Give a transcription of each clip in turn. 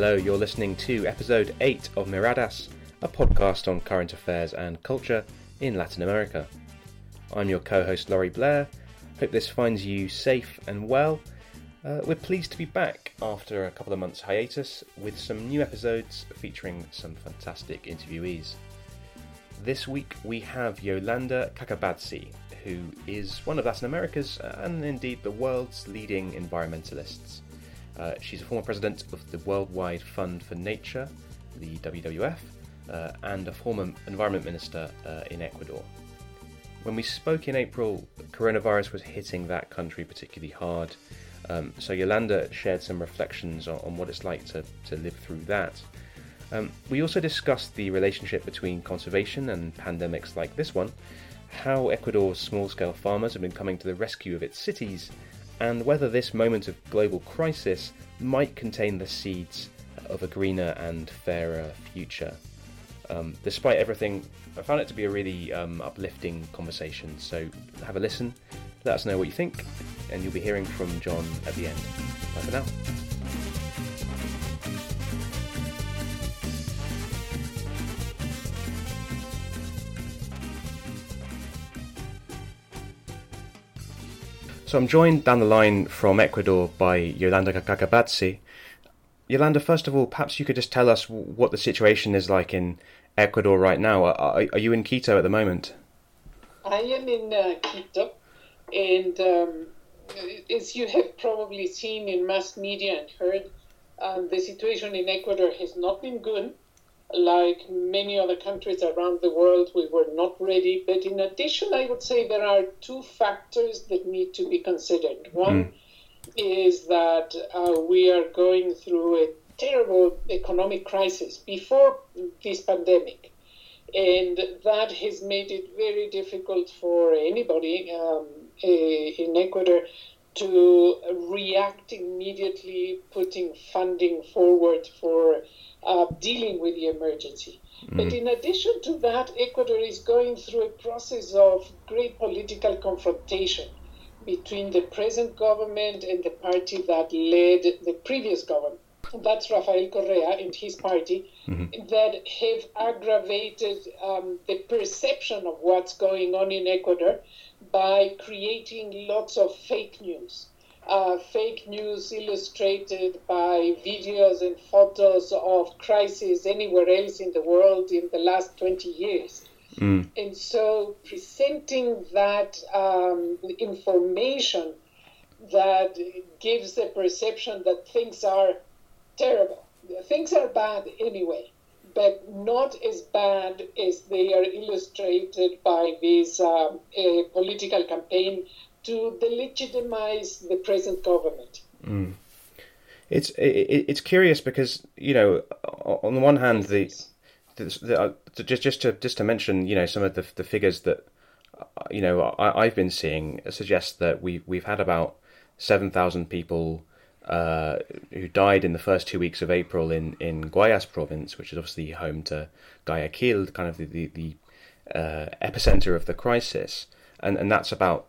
Hello, you're listening to episode 8 of Miradas, a podcast on current affairs and culture in Latin America. I'm your co host Laurie Blair. Hope this finds you safe and well. Uh, we're pleased to be back after a couple of months' hiatus with some new episodes featuring some fantastic interviewees. This week we have Yolanda Kakabadse, who is one of Latin America's and indeed the world's leading environmentalists. Uh, she's a former president of the Worldwide Fund for Nature, the WWF, uh, and a former environment minister uh, in Ecuador. When we spoke in April, coronavirus was hitting that country particularly hard. Um, so Yolanda shared some reflections on, on, what it's like to, to live through that. Um, we also discussed the relationship between conservation and pandemics like this one, how Ecuador's small scale farmers have been coming to the rescue of its cities, and whether this moment of global crisis might contain the seeds of a greener and fairer future. Um, despite everything, I found it to be a really um, uplifting conversation. So have a listen, let us know what you think, and you'll be hearing from John at the end. Bye for now. So I'm joined down the line from Ecuador by Yolanda Kakabadse. Yolanda, first of all, perhaps you could just tell us what the situation is like in Ecuador right now. Are, are you in Quito at the moment? I am in uh, Quito, and um, as you have probably seen in mass media and heard, um, the situation in Ecuador has not been good like many other countries around the world, we were not ready. But in addition, I would say there are two factors that need to be considered. One mm. is that uh, we are going through a terrible economic crisis before this pandemic. And that has made it very difficult for anybody um, in Ecuador to react immediately, putting funding forward for uh, dealing with the emergency. Mm. But in addition to that, Ecuador is going through a process of great political confrontation between the present government and the party that led the previous government. That's Rafael Correa and his party mm-hmm. that have aggravated um, the perception of what's going on in Ecuador by creating lots of fake news uh, fake news illustrated by videos and photos of crises anywhere else in the world in the last 20 years. Mm. And so presenting that um, information that gives the perception that things are terrible. Things are bad anyway, but not as bad as they are illustrated by this um, political campaign to delegitimize the present government. Mm. It's it, it's curious because you know on the one hand the, the, the uh, just just to just to mention you know some of the the figures that uh, you know I, have been seeing suggest that we we've had about seven thousand people uh, who died in the first two weeks of April in in Guayas province, which is obviously home to Guayaquil, kind of the the, the uh, epicenter of the crisis, and and that's about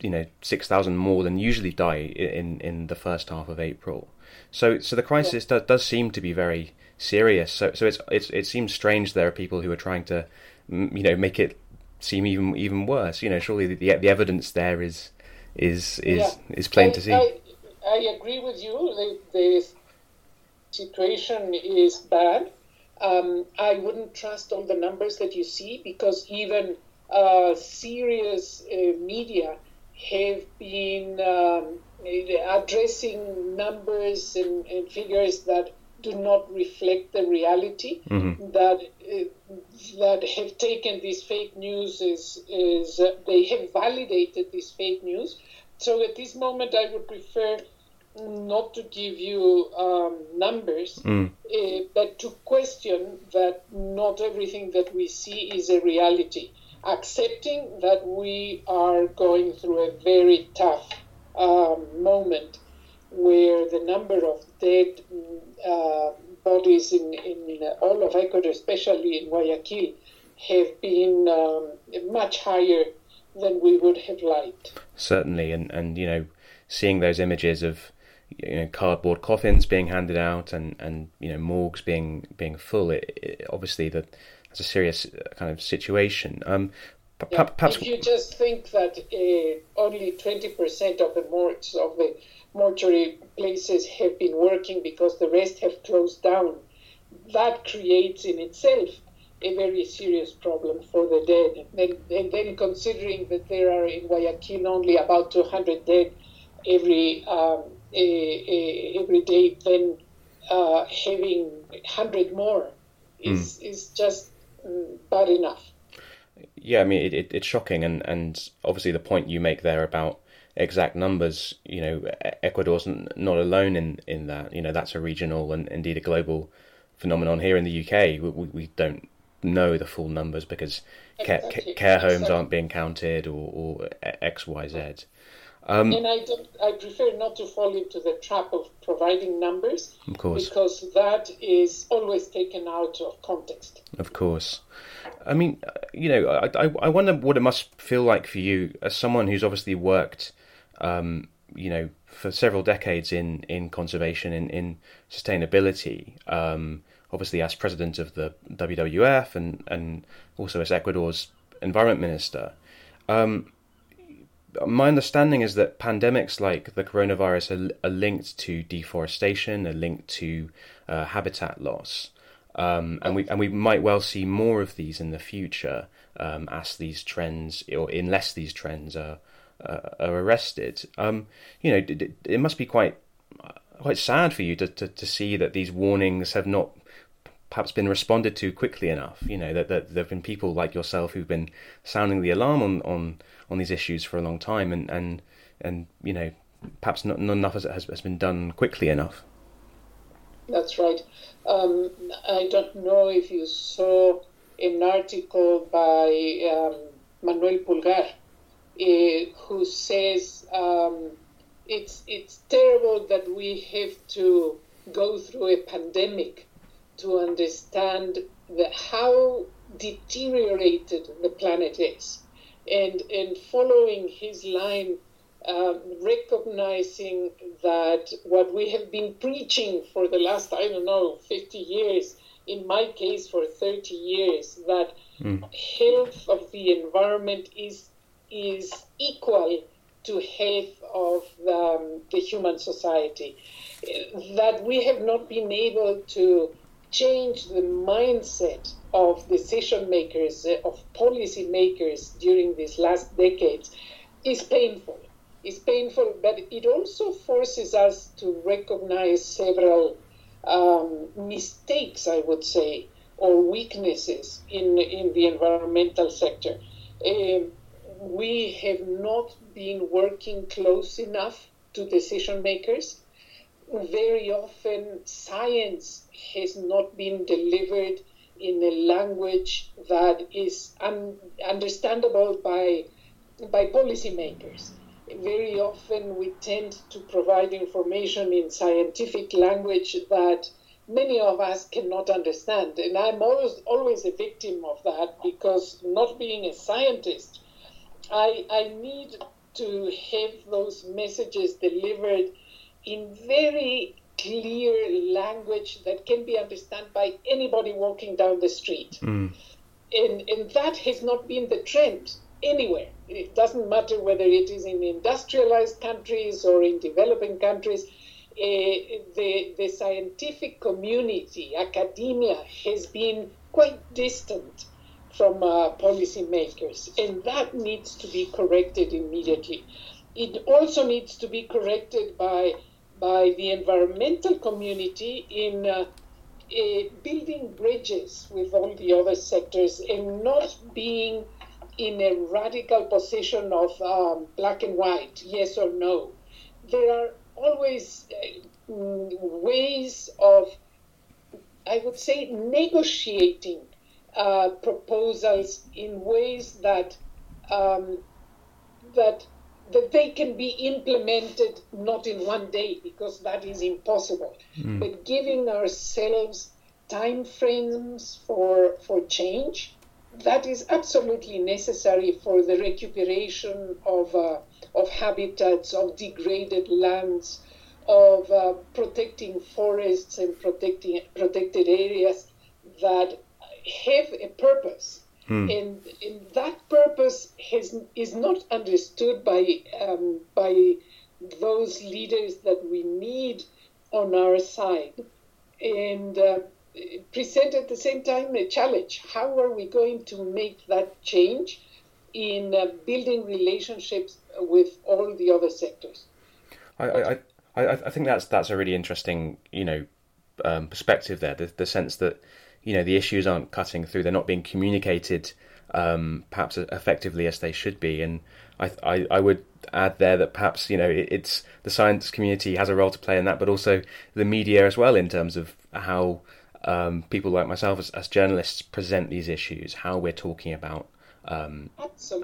you know six thousand more than usually die in in the first half of April. So so the crisis yeah. does, does seem to be very serious. So so it's it's it seems strange there are people who are trying to you know make it seem even even worse. You know, surely the the, the evidence there is is is yeah. is plain I, to see. I, I agree with you. The, the situation is bad. Um, I wouldn't trust all the numbers that you see because even uh, serious uh, media have been um, addressing numbers and, and, figures that do not reflect the reality mm-hmm. that uh, that have taken these fake news is is uh, they have validated these fake news so at this moment i would prefer not to give you um, numbers, mm. uh, but to question that not everything that we see is a reality accepting that we are going through a very tough um, moment where the number of dead uh, bodies in, in all of Ecuador, especially in Guayaquil, have been um, much higher than we would have liked. Certainly, and, and you know, seeing those images of you know cardboard coffins being handed out and and you know morgues being being full. It, it obviously that that's a serious uh, kind of situation. Um, yeah. perhaps if you just think that uh, only twenty percent of the morgues of the mortuary places have been working because the rest have closed down, that creates in itself a very serious problem for the dead. And, and then considering that there are in Guayaquil only about 200 dead every um, a, a, every day, then uh, having 100 more is, mm. is just mm, bad enough. Yeah, I mean, it, it, it's shocking. And, and obviously, the point you make there about exact numbers, you know, Ecuador's not alone in, in that. You know, that's a regional and indeed a global phenomenon here in the UK. We, we don't know the full numbers because exactly. care, care, homes exactly. aren't being counted or, or X, Y, Z. Um, and I, don't, I prefer not to fall into the trap of providing numbers, of course, because that is always taken out of context. Of course, I mean, you know, I, I wonder what it must feel like for you as someone who's obviously worked, um, you know, for several decades in in conservation in in sustainability. Um, obviously, as president of the WWF and and also as Ecuador's environment minister. Um, my understanding is that pandemics like the coronavirus are, are linked to deforestation, are linked to uh, habitat loss, um, and we and we might well see more of these in the future um, as these trends, or unless these trends are uh, are arrested. Um, you know, it, it, must be quite quite sad for you to, to, to see that these warnings have not perhaps been responded to quickly enough. You know that, that there have been people like yourself who've been sounding the alarm on, on, on these issues for a long time, and and, and you know perhaps not, not enough has, has been done quickly enough. That's right. Um, I don't know if you saw an article by um, Manuel Pulgar, uh, who says um, it's it's terrible that we have to go through a pandemic to understand the, how deteriorated the planet is. And, and following his line, um, recognizing that what we have been preaching for the last, I don't know, 50 years, in my case for 30 years, that mm. health of the environment is, is equal to health of the, um, the human society. That we have not been able to change the mindset of decision makers, uh, of policy makers during these last decades is painful. It's painful, but it also forces us to recognize several um, mistakes, I would say, or weaknesses in, in the environmental sector. Um, we have not been working close enough to decision makers. Very often, science has not been delivered in a language that is un- understandable by by policymakers. Very often, we tend to provide information in scientific language that many of us cannot understand, and I'm always always a victim of that because not being a scientist, I I need to have those messages delivered in very clear language that can be understood by anybody walking down the street. Mm. And, and that has not been the trend anywhere. It doesn't matter whether it is in industrialized countries or in developing countries. Uh, the, the scientific community, academia, has been quite distant from uh, policymakers, and that needs to be corrected immediately. It also needs to be corrected by by the environmental community in uh, uh, building bridges with all the other sectors and not being in a radical position of um, black and white, yes or no. There are always uh, ways of, I would say, negotiating uh, proposals in ways that um, that that they can be implemented not in one day because that is impossible mm. but giving ourselves time frames for for change that is absolutely necessary for the recuperation of uh, of habitats of degraded lands of uh, protecting forests and protecting protected areas that have a purpose. Hmm. And, and, that purpose has, is not understood by, um, by those leaders that we need on our side. And uh, present at the same time a challenge. How are we going to make that change in uh, building relationships with all the other sectors? I, I, I, I think that's that's a really interesting, you know, um, perspective there. The, the sense that you know the issues aren't cutting through; they're not being communicated um, perhaps effectively as they should be. And I, I, I would add there that perhaps you know it, it's the science community has a role to play in that, but also the media as well in terms of how um, people like myself as, as, journalists present these issues, how we're talking about um,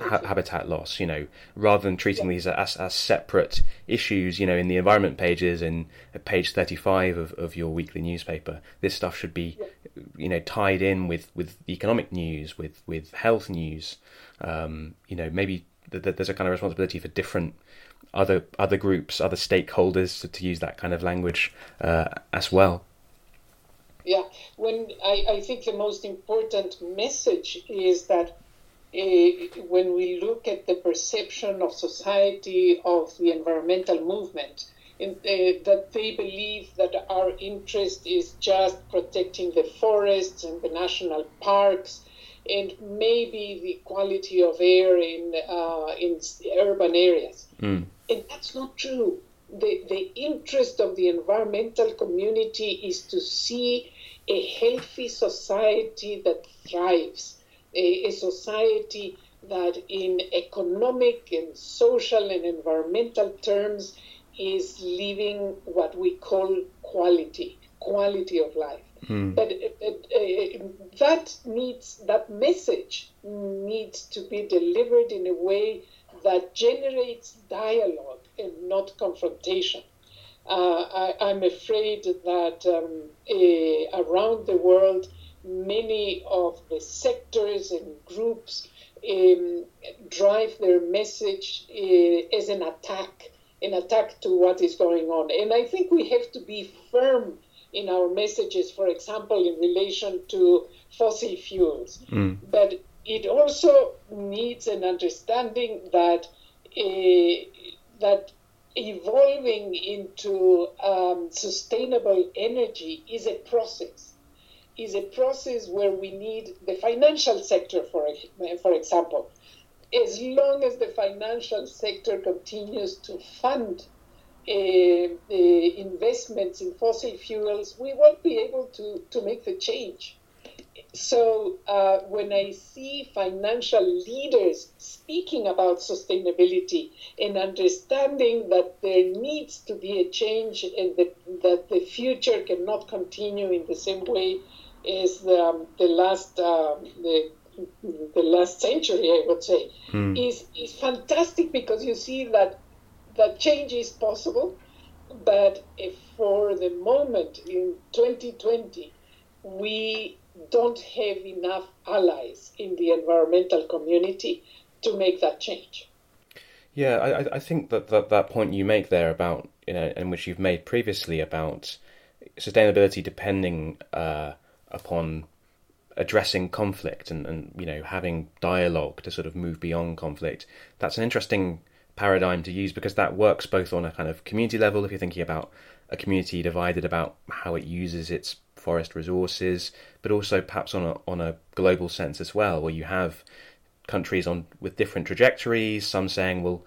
ha- habitat loss, you know, rather than treating yeah. these as, as separate issues, you know, in the environment pages in page 35 of, of your weekly newspaper, this stuff should be, yeah. you know, tied in with, with economic news, with, with health news, um, you know, maybe th- th- there's a kind of responsibility for different other other groups, other stakeholders to, to use that kind of language uh, as well. Yeah, when I, I think the most important message is that uh, when we look at the perception of society of the environmental movement, in, uh, that they believe that our interest is just protecting the forests and the national parks and maybe the quality of air in uh, in urban areas. Mm. And that's not true. The, the interest of the environmental community is to see a healthy society that thrives, a, a society that, in economic and social and environmental terms, is living what we call quality, quality of life. Hmm. But uh, uh, that needs that message needs to be delivered in a way that generates dialogue and not confrontation. Uh, I, am afraid that um, uh, around the world, many of the sectors and groups um, drive their message uh, as an attack, an attack to what is going on. And I think we have to be firm in our messages, for example, in relation to fossil fuels. Mm. But it also needs an understanding that uh, that evolving into um, sustainable energy is a process. Is a process where we need the financial sector, for for example. As long as the financial sector continues to fund uh, uh, investments in fossil fuels, we won't be able to, to make the change. So uh, when I see financial leaders speaking about sustainability and understanding that there needs to be a change and that, that the future cannot continue in the same way as the, um, the last um, the, the last century, I would say, mm. is is fantastic because you see that that change is possible, but for the moment in 2020, we don't have enough allies in the environmental community to make that change. Yeah, I, I think that, that that point you make there about, you know, and which you've made previously about sustainability depending uh, upon addressing conflict and, and, you know, having dialogue to sort of move beyond conflict. That's an interesting paradigm to use because that works both on a kind of community level, if you're thinking about a community divided about how it uses its forest resources, but also perhaps on a on a global sense as well, where you have countries on with different trajectories. Some saying, well,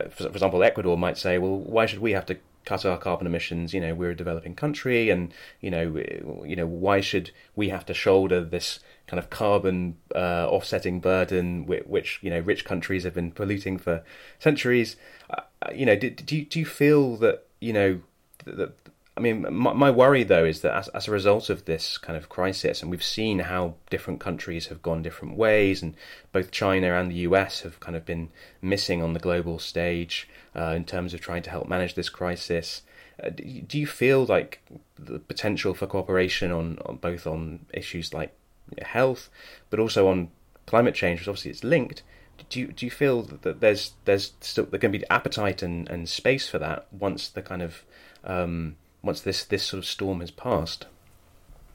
uh, for, for example, Ecuador might say, well, why should we have to cut our carbon emissions? You know, we're a developing country, and you know, you know, why should we have to shoulder this kind of carbon uh, offsetting burden, which, which, you know rich countries have been polluting for centuries? Uh, you know, do, do you do you feel that you know that I mean, my, my, worry though is that as, as a result of this kind of crisis, and we've seen how different countries have gone different ways, and both China and the US have kind of been missing on the global stage uh, in terms of trying to help manage this crisis. Uh, do you feel like the potential for cooperation on, on both on issues like health, but also on climate change, which obviously it's linked? do you do you feel that there's there's still there can be appetite and, and space for that once the kind of um, once this this sort of storm has passed?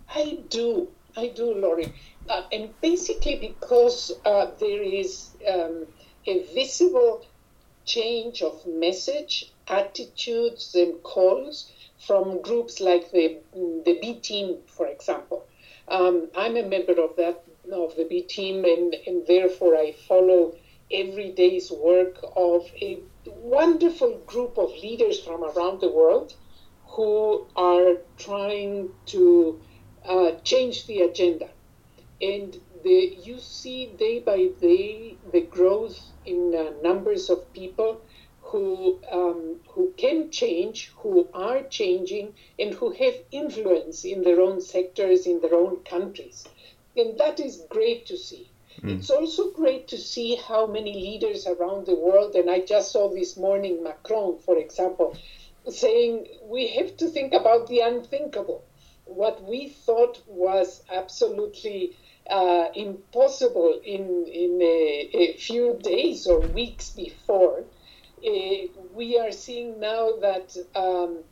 I do, I do, Laurie, uh, and basically because uh, there is um, a visible change of message, attitudes, and calls from groups like the the B team, for example. Um, I'm a member of that of the B team, and, and therefore I follow every day's work of a wonderful group of leaders from around the world who are trying to uh, change the agenda. And the, you see day by day the growth in uh, numbers of people who, um, who can change, who are changing, and who have influence in their own sectors, in their own countries. And that is great to see. Mm. It's also great to see how many leaders around the world, and I just saw this morning Macron, for example, saying we have to think about the unthinkable. What we thought was absolutely uh, impossible in, in a, a, few days or weeks before, uh, we are seeing now that um,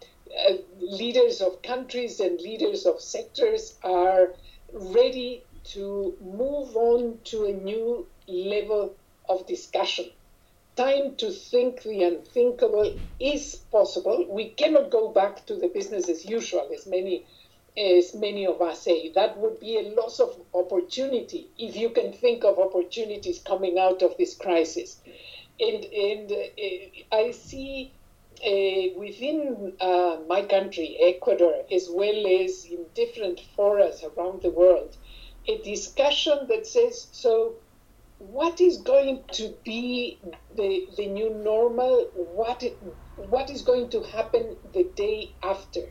uh, leaders of countries and leaders of sectors are ready to move on to a new level of discussion. Time to think the unthinkable is possible. We cannot go back to the business as usual, as many as many of us say. That would be a loss of opportunity if you can think of opportunities coming out of this crisis. And, and uh, I see uh, within uh, my country, Ecuador, as well as in different forums around the world, a discussion that says, so what is going to be the, the new normal? What, it, what is going to happen the day after?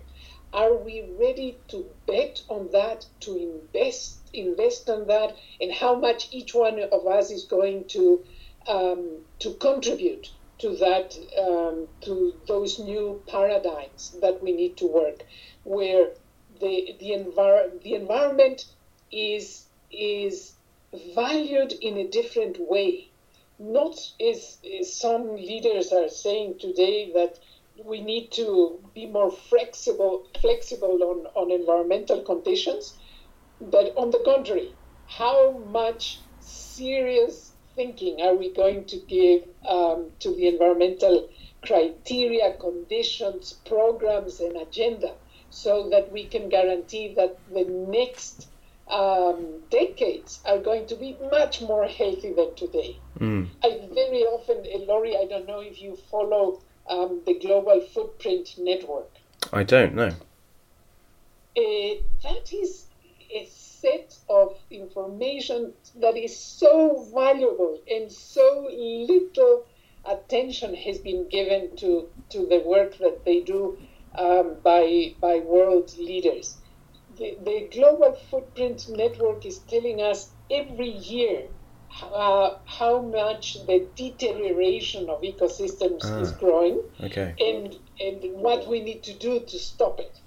Are we ready to bet on that, to invest, invest on that, and how much each one of us is going to, um, to contribute to that, um, to those new paradigms that we need to work, where the, the, envir- the environment is is valued in a different way. Not as, as some leaders are saying today that we need to be more flexible flexible on, on environmental conditions, but on the contrary, how much serious thinking are we going to give um, to the environmental criteria, conditions, programs, and agenda so that we can guarantee that the next um, decades are going to be much more healthy than today. Mm. I very often, Laurie, I don't know if you follow um, the Global Footprint Network. I don't know. Uh, that is a set of information that is so valuable and so little attention has been given to, to the work that they do um, by, by world leaders the, the Global Footprint Network is telling us every year uh, how much the deterioration of ecosystems ah, is growing okay. and, and what we need to do to stop it.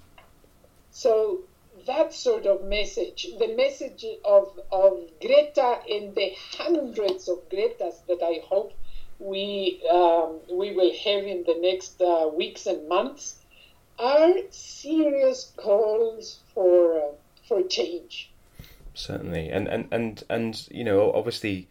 So that sort of message, the message of, of Greta and the hundreds of Gretas that I hope we, um, we will have in the next uh, weeks and months, are serious calls for uh, for change. Certainly, and and and and you know, obviously,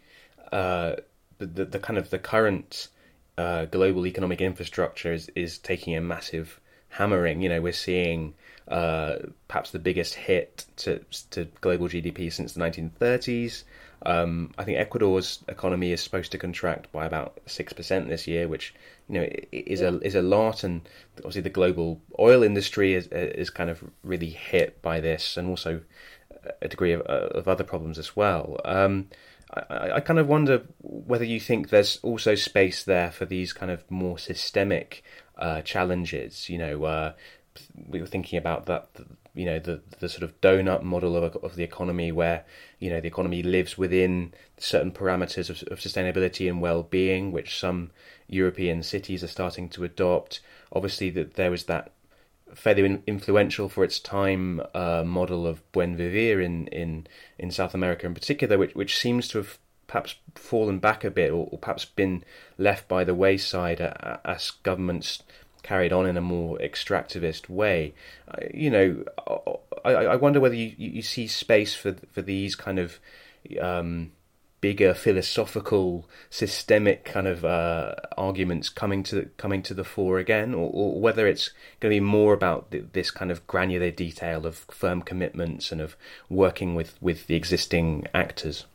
uh, the, the, kind of the current uh, global economic infrastructure is is taking a massive hammering. You know, we're seeing uh, perhaps the biggest hit to to global GDP since the 1930s. Um, I think Ecuador's economy is supposed to contract by about six percent this year, which you know is a is a lot, and obviously the global oil industry is is kind of really hit by this, and also a degree of, of other problems as well. Um, I, I, kind of wonder whether you think there's also space there for these kind of more systemic uh, challenges. You know, uh, we were thinking about that you know the the sort of donut model of of the economy where you know the economy lives within certain parameters of, of sustainability and well-being which some European cities are starting to adopt. Obviously that there was that fairly influential for its time uh, model of buen vivir in, in in South America in particular which which seems to have perhaps fallen back a bit or, or perhaps been left by the wayside as governments carried on in a more extractivist way. You know, I, I wonder whether you, you see space for for these kind of um, bigger philosophical, systemic kind of uh, arguments coming to coming to the fore again, or, or whether it's going to be more about the, this kind of granular detail of firm commitments and of working with, with the existing actors.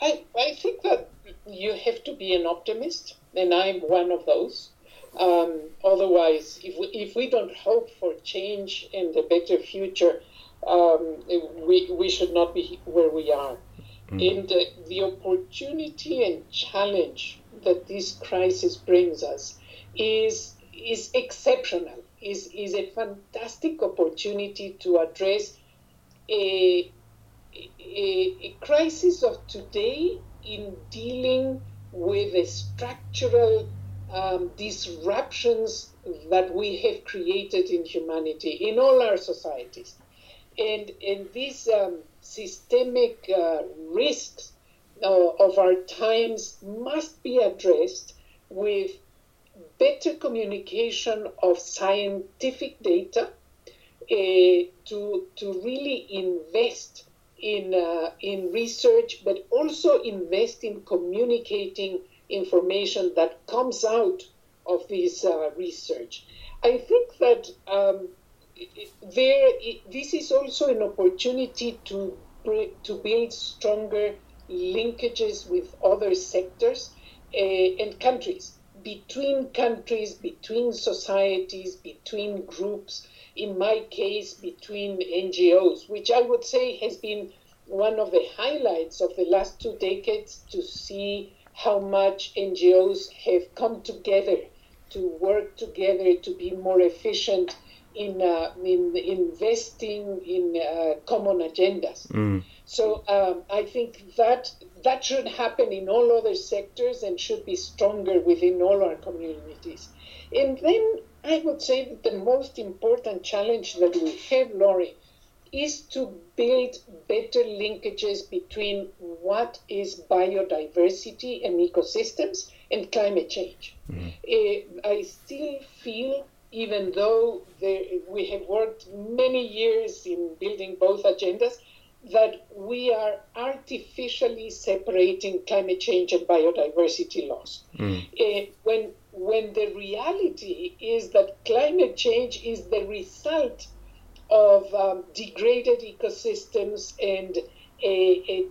I I think that you have to be an optimist, and I'm one of those. Um, otherwise, if we, if we don't hope for change and a better future, um, we, we should not be where we are. Mm. And uh, the opportunity and challenge that this crisis brings us is, is exceptional, is, is a fantastic opportunity to address a, a, a crisis of today in dealing with a structural um, disruptions that we have created in humanity, in all our societies. And, and these um, systemic uh, risks uh, of our times must be addressed with better communication of scientific data uh, to, to really invest in, uh, in research, but also invest in communicating information that comes out of this uh, research. I think that um, there, this is also an opportunity to to build stronger linkages with other sectors uh, and countries, between countries, between societies, between groups. In my case, between NGOs, which I would say has been one of the highlights of the last two decades to see how much NGOs have come together to work together to be more efficient in, uh, in investing in uh, common agendas. Mm. So um, I think that that should happen in all other sectors and should be stronger within all our communities. And then I would say that the most important challenge that we have, Laurie, is to build better linkages between what is biodiversity and ecosystems and climate change. Mm-hmm. Uh, I still feel, even though there, we have worked many years in building both agendas, that we are artificially separating climate change and biodiversity loss. Mm. Uh, when, when the reality is that climate change is the result of um, degraded ecosystems and a, a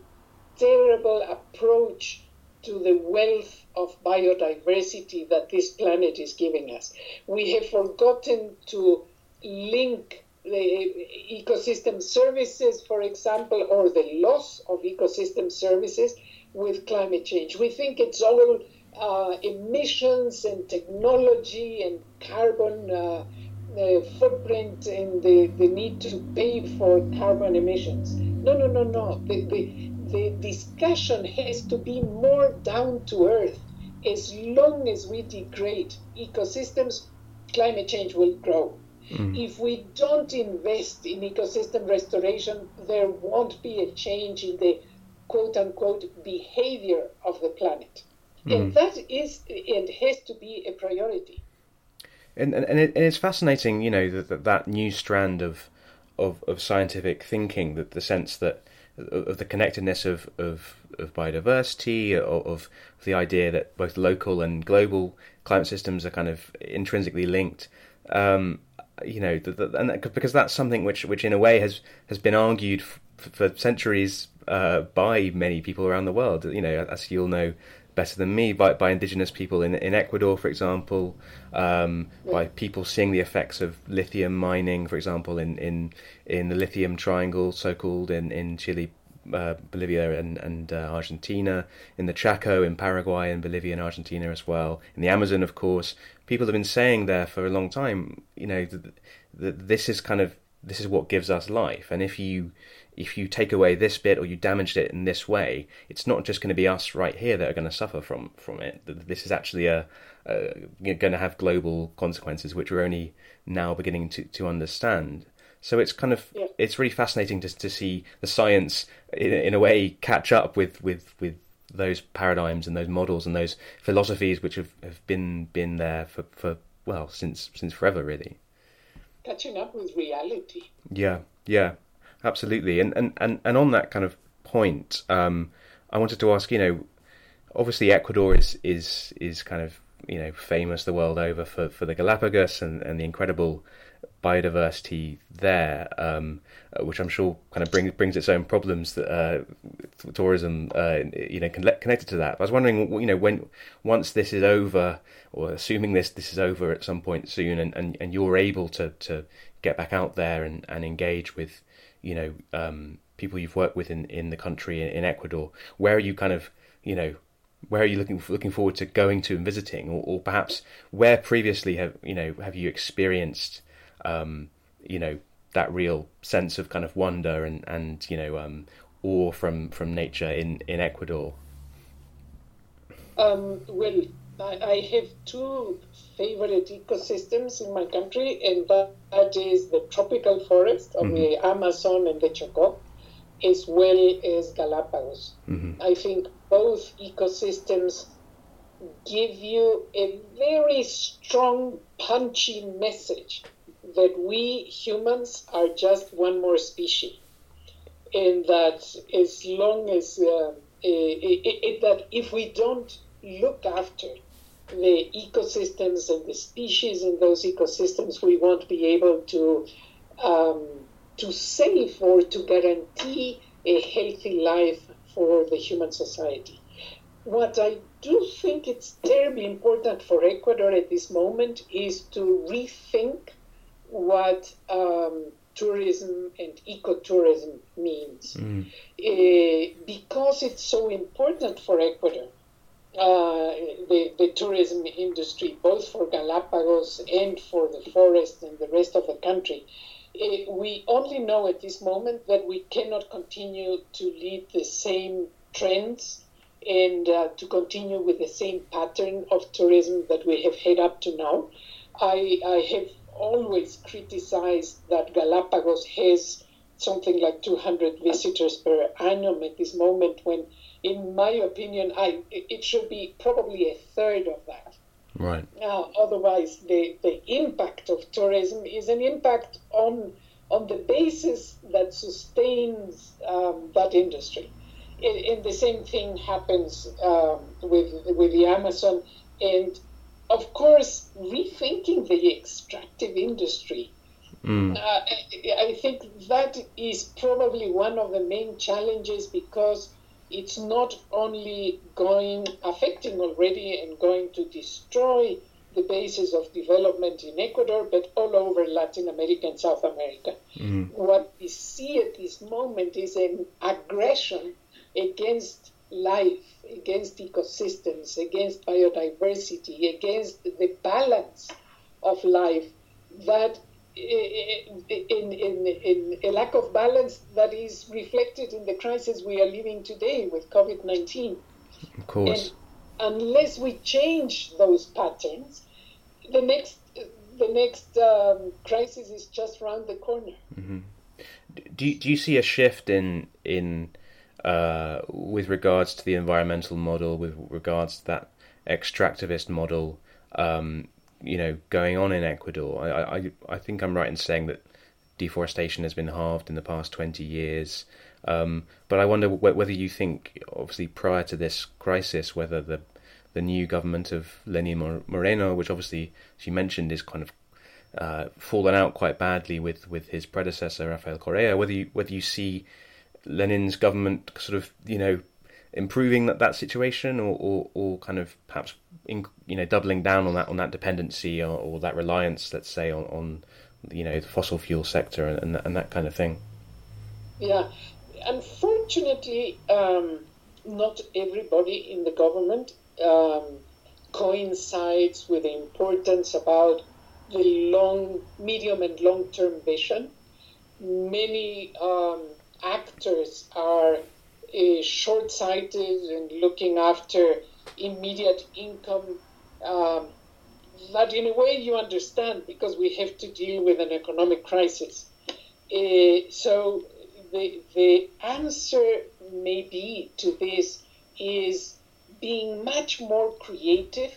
terrible approach to the wealth of biodiversity that this planet is giving us. We have forgotten to link the ecosystem services, for example, or the loss of ecosystem services with climate change. We think it's all uh, emissions and technology and carbon uh, footprint and the, the need to pay for carbon emissions. No, no, no, no. The, the, the discussion has to be more down to earth. As long as we degrade ecosystems, climate change will grow. Mm. If we don't invest in ecosystem restoration, there won't be a change in the quote unquote behavior of the planet. Mm. And that is and has to be a priority and and, it, and it's fascinating, you know, that that new strand of of, of scientific thinking, that the sense that of the connectedness of of, of biodiversity, of, of the idea that both local and global climate systems are kind of intrinsically linked. Um, you know, the, the, and that, because that's something which, which in a way has has been argued f- for centuries uh, by many people around the world. You know, as you'll know, better than me by, by indigenous people in, in Ecuador, for example, um, yeah. by people seeing the effects of lithium mining, for example, in, in, in the lithium triangle, so called, in, in Chile, uh, Bolivia, and, and uh, Argentina, in the Chaco, in Paraguay, and Bolivia and Argentina as well, in the Amazon, of course. People have been saying there for a long time, you know, that, that this is kind of this is what gives us life, and if you if you take away this bit or you damaged it in this way, it's not just going to be us right here that are going to suffer from from it. This is actually a, a going to have global consequences, which we're only now beginning to to understand. So it's kind of yeah. it's really fascinating to to see the science in, in a way catch up with with with those paradigms and those models and those philosophies which have, have been been there for, for well since since forever really. Catching up with reality. Yeah, yeah, absolutely. And and and, and on that kind of point, um, I wanted to ask, you know, obviously Ecuador is is is kind of you know famous the world over for, for the Galapagos and, and the incredible biodiversity there, um, which I'm sure kind of brings brings its own problems that uh, tourism uh, you know connected to that. I was wondering, you know, when once this is over, or assuming this this is over at some point soon, and, and, and you're able to, to get back out there and, and engage with, you know, um, people you've worked with in, in the country in, in Ecuador, where are you kind of, you know, where are you looking looking forward to going to and visiting, or, or perhaps where previously have you know have you experienced um, you know that real sense of kind of wonder and and you know um, awe from from nature in in Ecuador? Um, well, I, I, have two favorite ecosystems in my country, and that, that is the tropical forest of mm-hmm. the Amazon and the Chocó, as well as Galapagos. Mm-hmm. I think both ecosystems give you a very strong, punchy message that we humans are just one more species. And that as long as, uh, it, it, it, that if we don't look after the ecosystems and the species in those ecosystems, we won't be able to um, to save or to guarantee a healthy life for the human society. What I do think it's terribly important for Ecuador at this moment is to rethink what um, tourism and ecotourism means. Mm. Uh, because it's so important for Ecuador, uh, the, the tourism industry, both for Galapagos and for the forest and the rest of the country, uh, we only know at this moment that we cannot continue to lead the same trends and uh, to continue with the same pattern of tourism that we have had up to now. I, I have always criticized that Galapagos has something like 200 visitors per annum at this moment when in my opinion I, it should be probably a third of that right now otherwise the, the impact of tourism is an impact on on the basis that sustains um, that industry and, and, the same thing happens um, with with the amazon and of course, rethinking the extractive industry. Mm. Uh, I, I think that is probably one of the main challenges because it's not only going affecting already and going to destroy the basis of development in Ecuador, but all over Latin America and South America. Mm. What we see at this moment is an aggression against life against ecosystems, against biodiversity, against the balance of life that in, in, in a lack of balance that is reflected in the crisis we are living today with COVID 19. Of course. And unless we change those patterns, the next, the next um, crisis is just around the corner. Mm-hmm. Do, you, do you see a shift in, in uh, with regards to the environmental model, with regards to that extractivist model, um, you know, going on in Ecuador. I, I, I think I'm right in saying that deforestation has been halved in the past 20 years. Um, but I wonder whether you think, obviously, prior to this crisis, whether the the new government of Lenin Moreno, which obviously, you mentioned, is kind of uh, fallen out quite badly with, with his predecessor Rafael Correa, whether you whether you see Lenin's government sort of you know improving that, that situation or, or, or kind of perhaps in, you know doubling down on that on that dependency or, or that reliance let's say on, on you know the fossil fuel sector and, and, and that kind of thing? Yeah. Unfortunately um, not everybody in the government um, coincides with the importance about the long medium and long term vision. Many um, actors are short sighted and looking after immediate income. Um, that, in a way, you understand because we have to deal with an economic crisis. Uh, so, the, the answer may be to this is being much more creative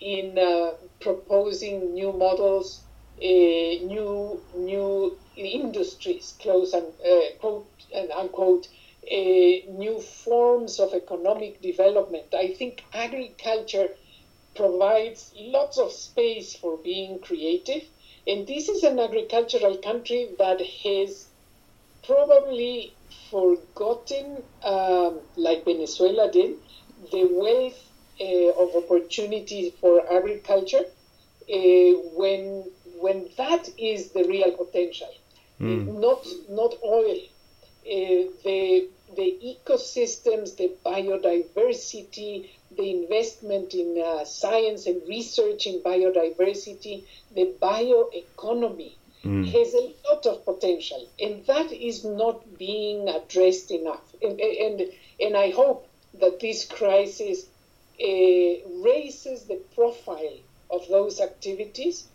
in uh, proposing new models, uh, new new industries, close and uh, quote and unquote, new forms of economic development. I think agriculture provides lots of space for being creative, and this is an agricultural country that has probably forgotten, um, like Venezuela did, the wealth uh, of opportunity for agriculture uh, when when that is the real potential, mm. not not oil. Uh, the the ecosystems, the biodiversity, the investment in uh, science and research in biodiversity, the bioeconomy mm. has a lot of potential, and that is not being addressed enough. And and, and I hope that this crisis uh, raises the profile of those activities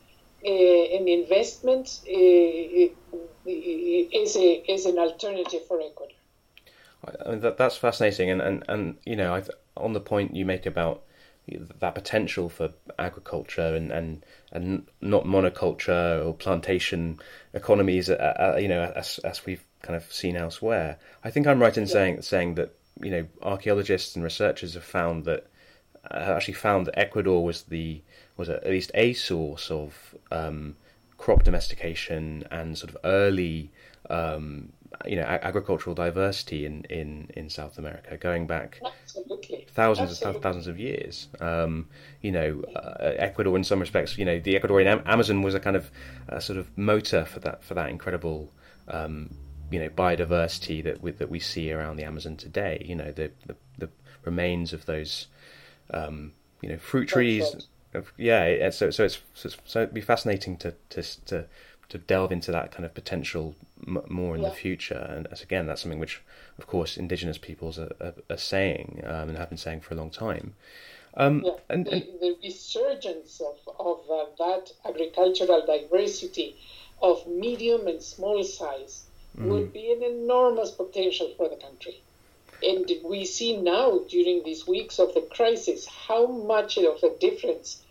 uh, and investments uh, is, a, is an alternative for Ecuador. I mean, that, that's fascinating, and, and, and you know, I've, on the point you make about that potential for agriculture and, and, and not monoculture or plantation economies, uh, uh, you know, as, as we've kind of seen elsewhere. I think I'm right in yeah. saying saying that you know archaeologists and researchers have found that uh, actually found that Ecuador was the was at least a source of um, crop domestication and sort of early um, you know agricultural diversity in, in, in South America, going back Absolutely. thousands Absolutely. and thousands of years. Um, you know, uh, Ecuador, in some respects, you know, the Ecuadorian Amazon was a kind of a sort of motor for that for that incredible. Um, you know, biodiversity that we, that we see around the Amazon today. You know, the the, the remains of those, um, you know, fruit trees. Of, yeah, so so it's so, it's, so it'd be fascinating to to to to delve into that kind of potential m- more in yeah. the future. And as, again, that's something which, of course, indigenous peoples are, are, are saying um, and have been saying for a long time. Um, yeah. and, and, the, resurgence of, of uh, that agricultural diversity of medium and small size mm. would be an enormous potential for the country. And we see now during these weeks of the crisis how much of a difference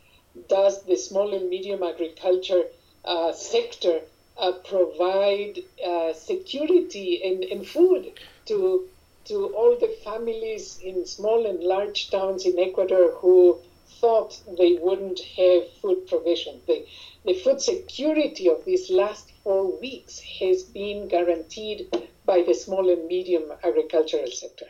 does the small and medium agriculture uh, sector uh, provide uh, security and, and food to to all the families in small and large towns in Ecuador who thought they wouldn't have food provision. The, the food security of these last four weeks has been guaranteed by the small and medium agricultural sector.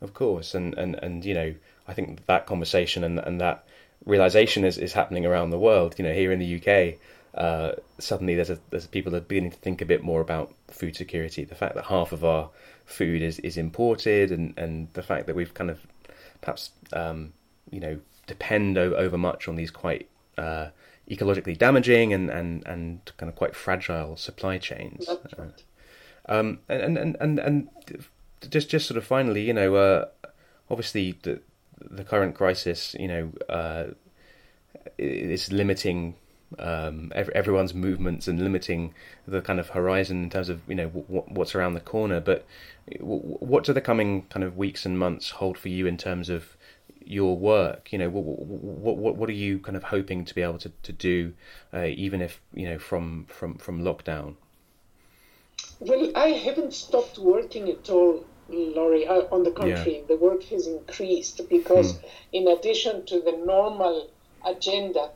Of course, and, and, and you know, I think that conversation and, and that realization is, is happening around the world. You know, here in the UK, uh, suddenly there's a, there's people that are beginning to think a bit more about food security. The fact that half of our food is, is imported, and, and the fact that we've kind of perhaps um, you know depend o- over much on these quite uh, ecologically damaging and, and, and kind of quite fragile supply chains. Uh, um, and, and, and, and just just sort of finally, you know, uh, obviously the the current crisis, you know, uh, is limiting um, every, everyone's movements and limiting the kind of horizon in terms of you know w- what's around the corner. But w- what do the coming kind of weeks and months hold for you in terms of your work? You know, what what what are you kind of hoping to be able to to do, uh, even if you know from from from lockdown? Well, I haven't stopped working at all. Laurie, uh, on the contrary, yeah. the work has increased because, mm. in addition to the normal agenda,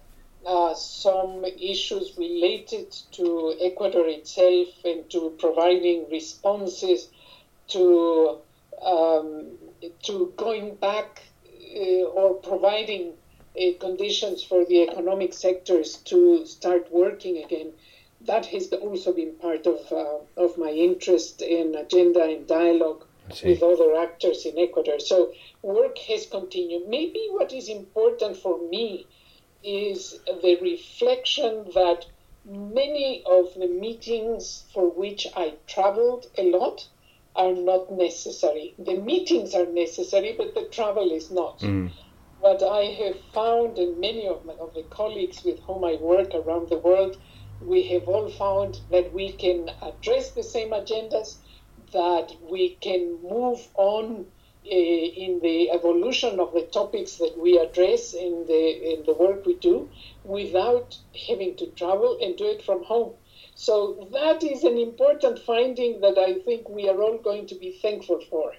uh, some issues related to Ecuador itself and to providing responses to um, to going back uh, or providing uh, conditions for the economic sectors to start working again. That has also been part of uh, of my interest in agenda and dialogue with other actors in Ecuador. So work has continued. Maybe what is important for me is the reflection that many of the meetings for which I traveled a lot are not necessary. The meetings are necessary, but the travel is not. Mm. What I have found, and many of, my, of the colleagues with whom I work around the world, we have all found that we can address the same agendas, that we can move on in the evolution of the topics that we address in the in the work we do without having to travel and do it from home. So that is an important finding that I think we are all going to be thankful for.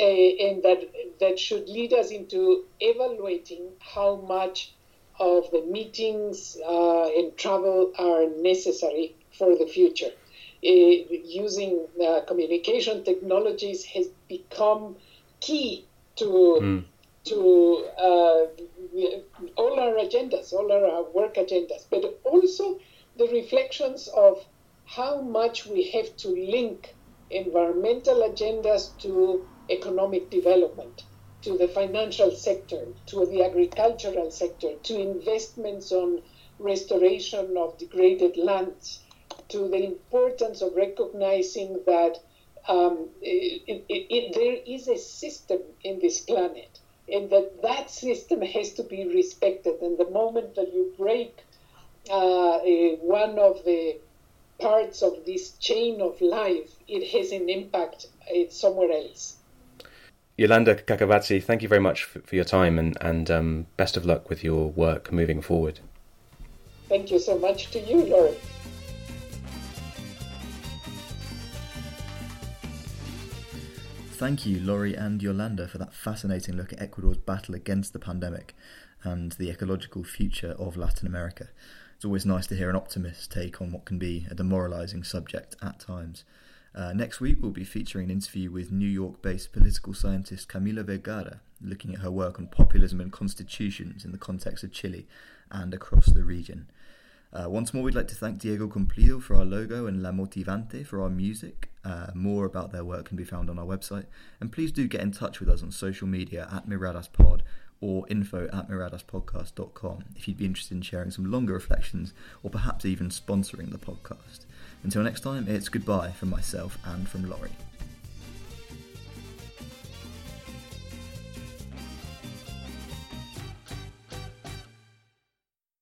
Uh, and that that should lead us into evaluating how much of the meetings uh, and travel are necessary for the future. Uh, using uh, communication technologies has become key to mm. to uh, all our agendas, all our work agendas, but also the reflections of how much we have to link environmental agendas to economic development, to the financial sector, to the agricultural sector, to investments on restoration of degraded lands, to the importance of recognizing that um, it, it, it, there is a system in this planet and that that system has to be respected. And the moment that you break uh, one of the parts of this chain of life, it has an impact uh, somewhere else. Yolanda Kakabadse, thank you very much for, for your time and, and um, best of luck with your work moving forward. Thank you so much to you, Laurie. Thank you, Laurie and Yolanda, for that fascinating look at Ecuador's battle against the pandemic and the ecological future of Latin America. It's always nice to hear an optimist take on what can be a demoralising subject at times. Uh, next week, we'll be featuring an interview with New York based political scientist Camila Vergara, looking at her work on populism and constitutions in the context of Chile and across the region. Uh, once more, we'd like to thank Diego Cumplido for our logo and La Motivante for our music. Uh, more about their work can be found on our website. And please do get in touch with us on social media at MiradasPod or info at miradaspodcast.com if you'd be interested in sharing some longer reflections or perhaps even sponsoring the podcast. Until next time, it's goodbye from myself and from Laurie.